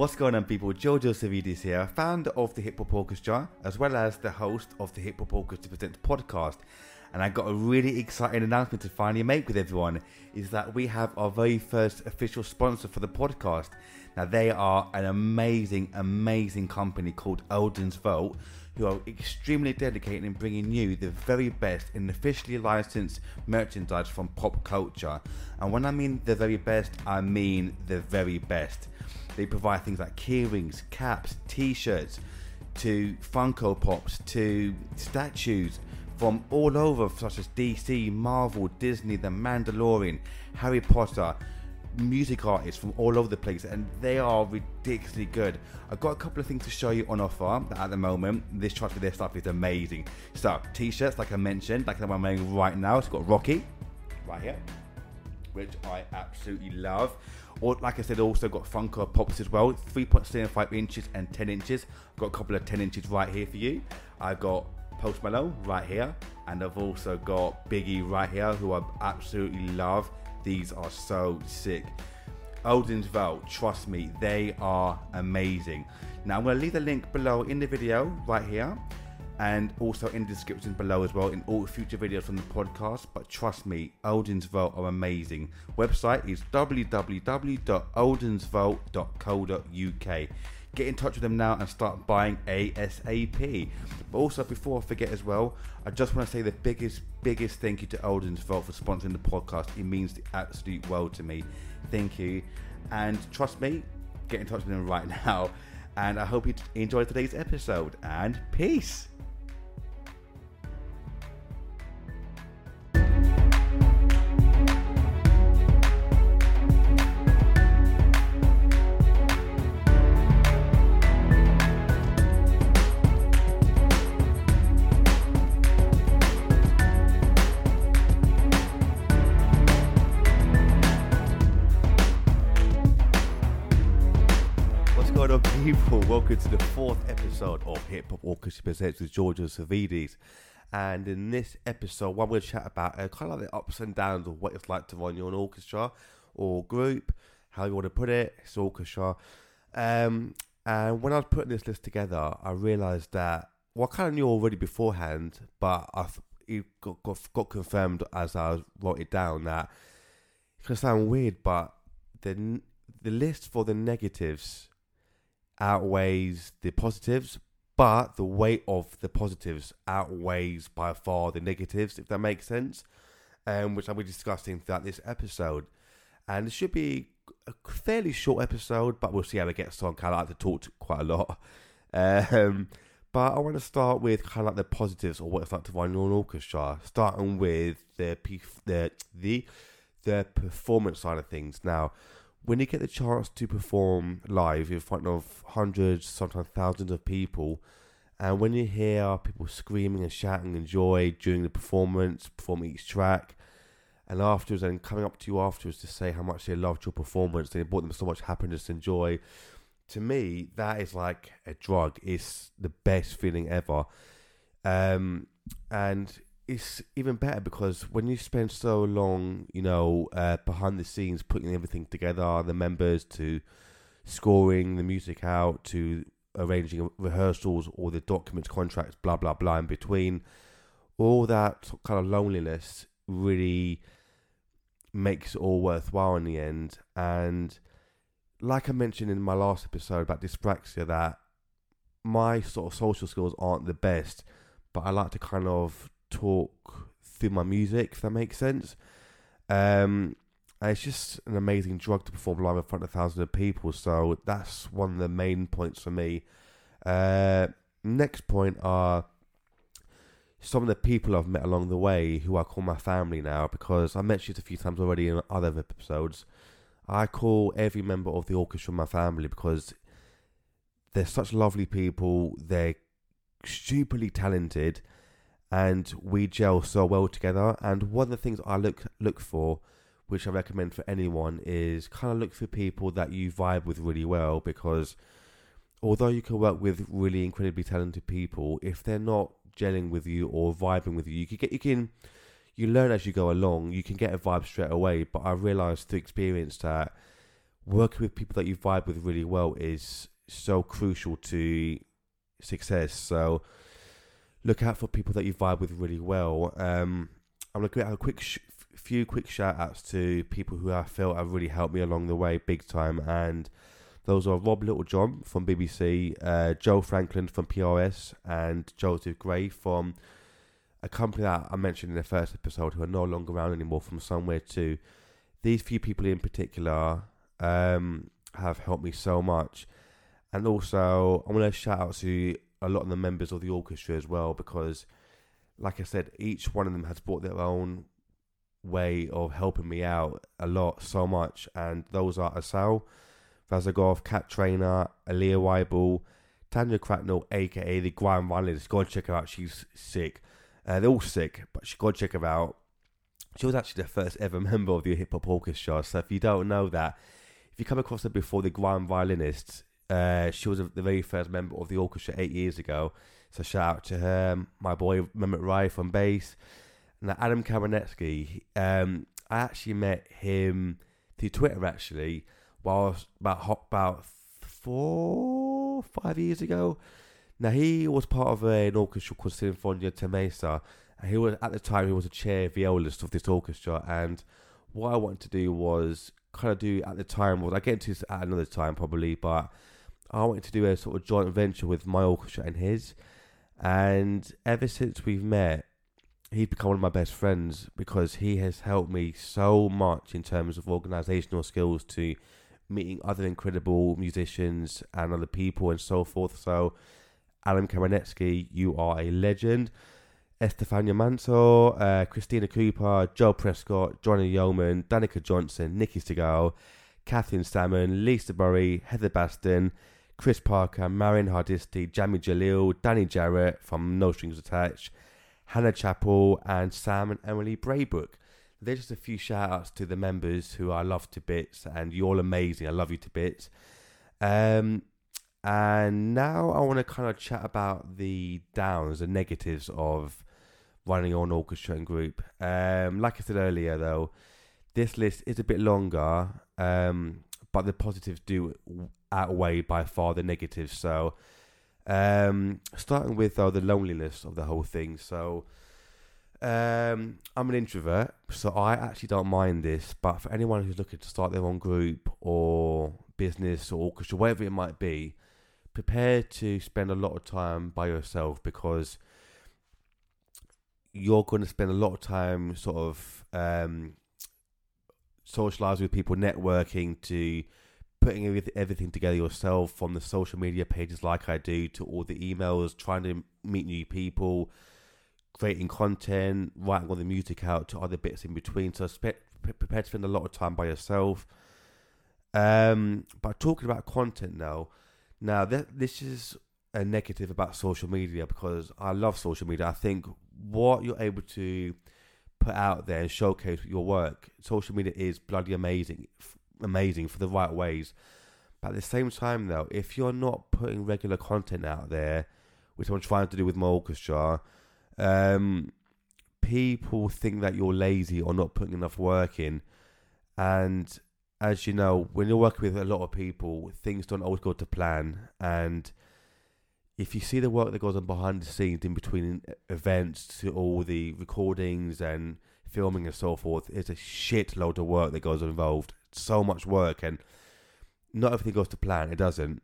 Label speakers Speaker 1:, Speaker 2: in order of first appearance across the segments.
Speaker 1: What's going on, people? Jojo Savidis here, founder of the Hip Hop Orchestra, as well as the host of the Hip Hop Orchestra Presents podcast. And I got a really exciting announcement to finally make with everyone is that we have our very first official sponsor for the podcast. Now, they are an amazing, amazing company called Odin's Vault, who are extremely dedicated in bringing you the very best in officially licensed merchandise from pop culture. And when I mean the very best, I mean the very best. They provide things like keyrings, caps, t-shirts, to Funko Pops, to statues from all over, such as DC, Marvel, Disney, The Mandalorian, Harry Potter, music artists from all over the place, and they are ridiculously good. I've got a couple of things to show you on offer at the moment. This chart for their stuff is amazing. So, t-shirts, like I mentioned, like I'm wearing right now. It's got Rocky right here, which I absolutely love. Or, like I said, also got Funko Pops as well, 3.75 inches and 10 inches. I've got a couple of 10 inches right here for you. I've got Post Malone right here, and I've also got Biggie right here, who I absolutely love. These are so sick. Odin's Vault, trust me, they are amazing. Now I'm going to leave the link below in the video right here and also in the description below as well in all future videos from the podcast. But trust me, Odin's Vault are amazing. Website is www.odinsvault.co.uk. Get in touch with them now and start buying ASAP. But also, before I forget as well, I just want to say the biggest, biggest thank you to Odin's Vault for sponsoring the podcast. It means the absolute world to me. Thank you. And trust me, get in touch with them right now. And I hope you enjoyed today's episode. And peace. Welcome to the fourth episode of Hip Hop Orchestra Presents with Giorgio Savidis. And in this episode, going to chat about kind of like the ups and downs of what it's like to run your own orchestra or group, how you want to put it, it's orchestra. Um, and when I was putting this list together, I realised that, well, I kind of knew already beforehand, but I got, got, got confirmed as I wrote it down that it's going to sound weird, but the, the list for the negatives outweighs the positives, but the weight of the positives outweighs by far the negatives, if that makes sense, um, which I'll be discussing throughout this episode. And it should be a fairly short episode, but we'll see how it gets on. Kind of like to talk quite a lot. Um, but I want to start with kind of like the positives or what it's like to run own orchestra, starting with the the the the performance side of things. Now, when you get the chance to perform live in front of hundreds, sometimes thousands of people, and when you hear people screaming and shouting in joy during the performance, performing each track, and afterwards, and coming up to you afterwards to say how much they loved your performance, and it brought them so much happiness and joy. To me, that is like a drug. It's the best feeling ever. Um, and it's even better because when you spend so long, you know, uh, behind the scenes putting everything together, the members to scoring the music out to arranging rehearsals, all the documents, contracts, blah blah blah in between, all that kind of loneliness really makes it all worthwhile in the end. And like I mentioned in my last episode about dyspraxia, that my sort of social skills aren't the best, but I like to kind of talk through my music, if that makes sense. Um, and it's just an amazing drug to perform live in front of thousands of people. So that's one of the main points for me. Uh, next point are some of the people I've met along the way who I call my family now because I mentioned it a few times already in other episodes. I call every member of the orchestra my family because they're such lovely people. They're stupidly talented and we gel so well together. And one of the things I look look for, which I recommend for anyone, is kind of look for people that you vibe with really well. Because although you can work with really incredibly talented people, if they're not gelling with you or vibing with you, you can get you can you learn as you go along. You can get a vibe straight away. But I realised through experience that working with people that you vibe with really well is so crucial to success. So look out for people that you vibe with really well. Um, I'm going to have a quick sh- few quick shout outs to people who I felt have really helped me along the way big time. And those are Rob Littlejohn from BBC, uh, Joe Franklin from PRS, and Joseph Gray from a company that I mentioned in the first episode who are no longer around anymore from somewhere too. These few people in particular um, have helped me so much. And also, I want to shout out to a lot of the members of the orchestra as well because, like I said, each one of them has brought their own way of helping me out a lot, so much. And those are Asal, Vazagov, Cat Trainer, Aaliyah Weibel, Tanya Cracknell, aka the Grand Violinist. Go and check her out, she's sick. Uh, they're all sick, but she go and check her out. She was actually the first ever member of the hip hop orchestra. So if you don't know that, if you come across her before the Grand Violinist, uh, she was the very first member of the orchestra eight years ago. So shout out to her, my boy Mehmet Rai from bass. Now Adam Kamenetsky, um, I actually met him through Twitter actually, while about about four five years ago. Now he was part of an orchestra called Sinfonia Tamesa, and he was at the time he was a chair violist of this orchestra. And what I wanted to do was kind of do at the time was I get into this at another time probably, but I wanted to do a sort of joint venture with my orchestra and his. And ever since we've met, he's become one of my best friends because he has helped me so much in terms of organizational skills to meeting other incredible musicians and other people and so forth. So, Alan Kamenetsky, you are a legend. Estefania Manso, uh, Christina Cooper, Joe Prescott, Johnny Yeoman, Danica Johnson, Nikki Segal, Catherine Salmon, Lisa Burry, Heather Baston, Chris Parker, Marion Hardisty, Jamie Jalil, Danny Jarrett from No Strings Attached, Hannah Chappell, and Sam and Emily Braybrook. There's just a few shout outs to the members who I love to bits, and you're all amazing. I love you to bits. Um, and now I want to kind of chat about the downs, the negatives of running on orchestra and group. Um, like I said earlier, though, this list is a bit longer, um, but the positives do outweigh by far the negatives. So, um, starting with though the loneliness of the whole thing. So, um, I'm an introvert, so I actually don't mind this. But for anyone who's looking to start their own group or business or orchestra, whatever it might be, prepare to spend a lot of time by yourself because you're going to spend a lot of time sort of um, socializing with people, networking to putting everything together yourself from the social media pages like I do to all the emails, trying to meet new people, creating content, writing all the music out to other bits in between. So spe- prepare to spend a lot of time by yourself. Um, but talking about content now, now th- this is a negative about social media because I love social media. I think what you're able to put out there and showcase your work, social media is bloody amazing amazing for the right ways. But at the same time, though, if you're not putting regular content out there, which I'm trying to do with my orchestra, um, people think that you're lazy or not putting enough work in. And as you know, when you're working with a lot of people, things don't always go to plan. And if you see the work that goes on behind the scenes in between events to all the recordings and filming and so forth, it's a shitload of work that goes involved so much work and not everything goes to plan. It doesn't.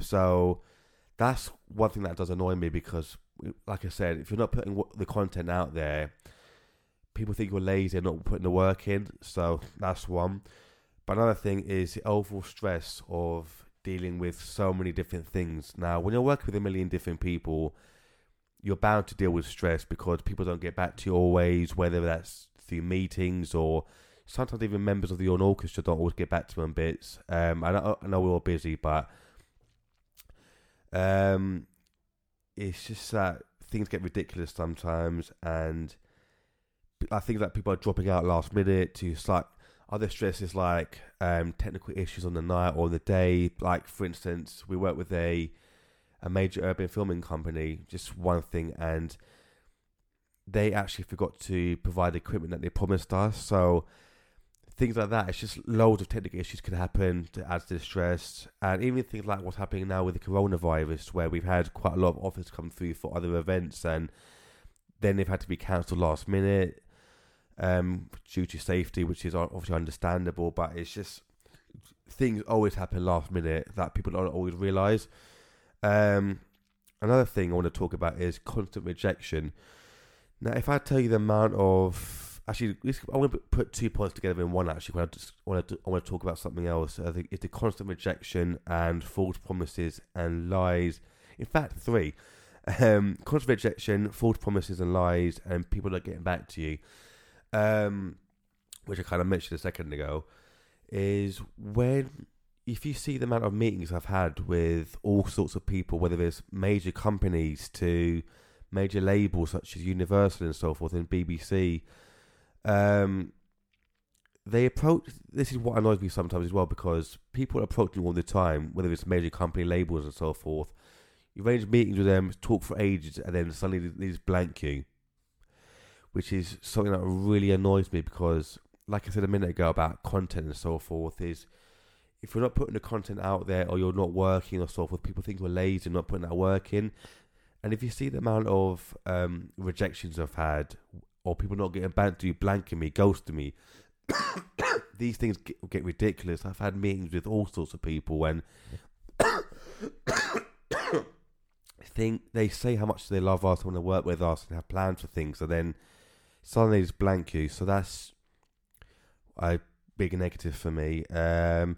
Speaker 1: So that's one thing that does annoy me because, like I said, if you're not putting the content out there, people think you're lazy and not putting the work in. So that's one. But another thing is the overall stress of dealing with so many different things. Now, when you're working with a million different people, you're bound to deal with stress because people don't get back to you always, whether that's through meetings or sometimes even members of the own orchestra don't always get back to me on bits. Um, I know, I know we're all busy, but um, it's just that things get ridiculous sometimes, and I think that people are dropping out last minute to like other stresses like um, technical issues on the night or the day. Like for instance, we work with a a major urban filming company, just one thing, and they actually forgot to provide the equipment that they promised us. So things like that. It's just loads of technical issues can happen to add to stress, and even things like what's happening now with the coronavirus, where we've had quite a lot of offers come through for other events, and then they've had to be cancelled last minute um, due to safety, which is obviously understandable. But it's just things always happen last minute that people don't always realise. Um, another thing I want to talk about is constant rejection. Now, if I tell you the amount of actually, I want to put two points together in one. Actually, I just want to, I want to talk about something else. I think it's the constant rejection and false promises and lies. In fact, three: um, constant rejection, false promises and lies, and people not getting back to you. Um, which I kind of mentioned a second ago, is when if you see the amount of meetings I've had with all sorts of people, whether it's major companies to major labels such as Universal and so forth, and BBC um, they approach. This is what annoys me sometimes as well because people approach you all the time, whether it's major company labels and so forth. You arrange meetings with them, talk for ages, and then suddenly they just blank you, which is something that really annoys me because, like I said a minute ago about content and so forth, is if you're not putting the content out there or you're not working or so forth, people think you're lazy and not putting that work in. And if you see the amount of um, rejections I've had or people not getting back to you, blanking me, ghosting me. These things get, get, ridiculous. I've had meetings with all sorts of people when think they say how much they love us, want to work with us, and have plans for things, and then suddenly just blank you. So that's a big negative for me. Um,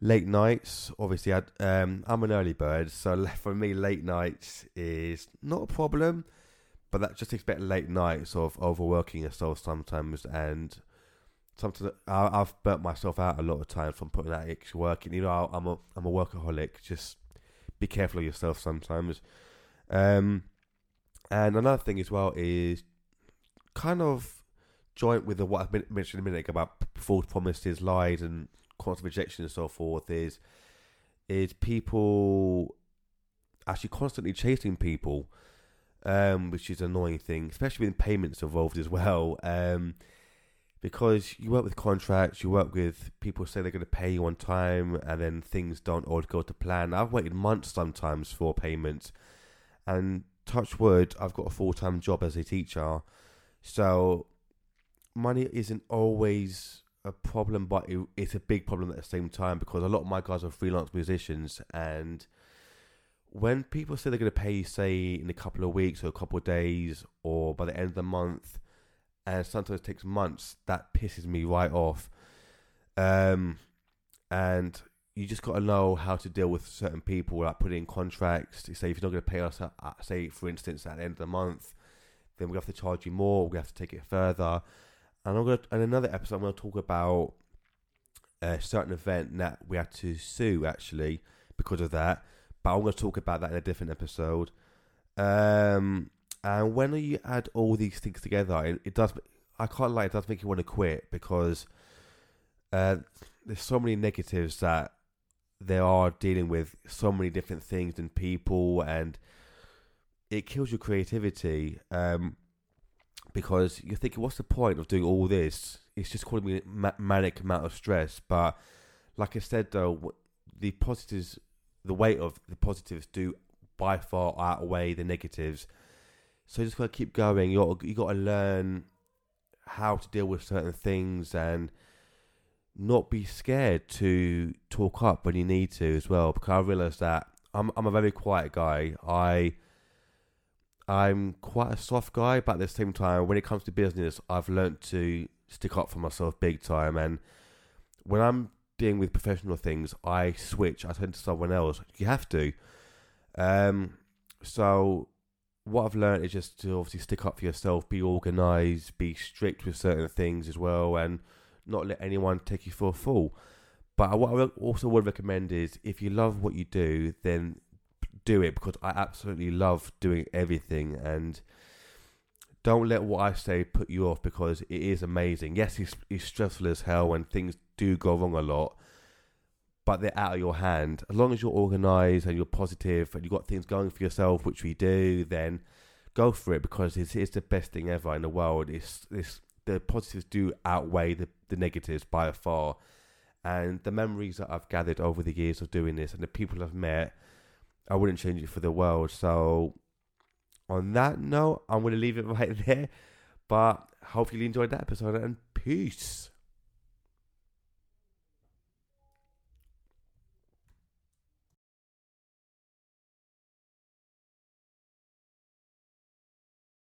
Speaker 1: late nights, obviously, I, um, I'm an early bird, so for me, late nights is not a problem but that just expect late nights of overworking yourself sometimes and sometimes I, have burnt myself out a lot of times from putting that extra work in. You know, I'm a I'm a workaholic. Just be careful of yourself sometimes. Um, and another thing as well is kind of joint with the, what I mentioned a minute ago about false promises, lies, and constant rejection and so forth. Is is people actually constantly chasing people um, which is an annoying thing, especially with payments involved as well. Um, because you work with contracts, you work with people say they're going to pay you on time, and then things don't always go to plan. I've waited months sometimes for payments, and touch wood, I've got a full time job as a teacher, so money isn't always a problem, but it, it's a big problem at the same time because a lot of my guys are freelance musicians and when people say they're going to pay you, say, in a couple of weeks or a couple of days or by the end of the month, and sometimes it takes months, that pisses me right off. Um, and you just got to know how to deal with certain people, like putting in contracts. Say if you're not going to pay us, at, say for instance, at the end of the month, then we have to charge you more. We have to take it further. And I'm going to, in another episode, I'm going to talk about a certain event that we had to sue actually because of that but I'm going to talk about that in a different episode. Um, and when you add all these things together, it, it does. I can't lie, it does make you want to quit because uh, there's so many negatives that they are dealing with so many different things and people, and it kills your creativity. Um, because you're thinking, what's the point of doing all this? It's just causing me a manic amount of stress. But like I said, though, the positives the weight of the positives do by far outweigh the negatives. So you just gotta keep going. You got you got to learn how to deal with certain things and not be scared to talk up when you need to as well. Because I realised that I'm I'm a very quiet guy. I I'm quite a soft guy, but at the same time, when it comes to business, I've learned to stick up for myself big time. And when I'm dealing with professional things, I switch. I turn to someone else. You have to. Um, so what I've learned is just to obviously stick up for yourself, be organised, be strict with certain things as well, and not let anyone take you for a fool. But what I also would recommend is if you love what you do, then do it because I absolutely love doing everything and don't let what I say put you off because it is amazing. Yes, it's, it's stressful as hell and things do go wrong a lot, but they're out of your hand. As long as you're organized and you're positive and you've got things going for yourself, which we do, then go for it because it's, it's the best thing ever in the world. It's, it's the positives do outweigh the, the negatives by far. And the memories that I've gathered over the years of doing this and the people I've met, I wouldn't change it for the world. So, on that note, I'm going to leave it right there. But hopefully, you enjoyed that episode and peace.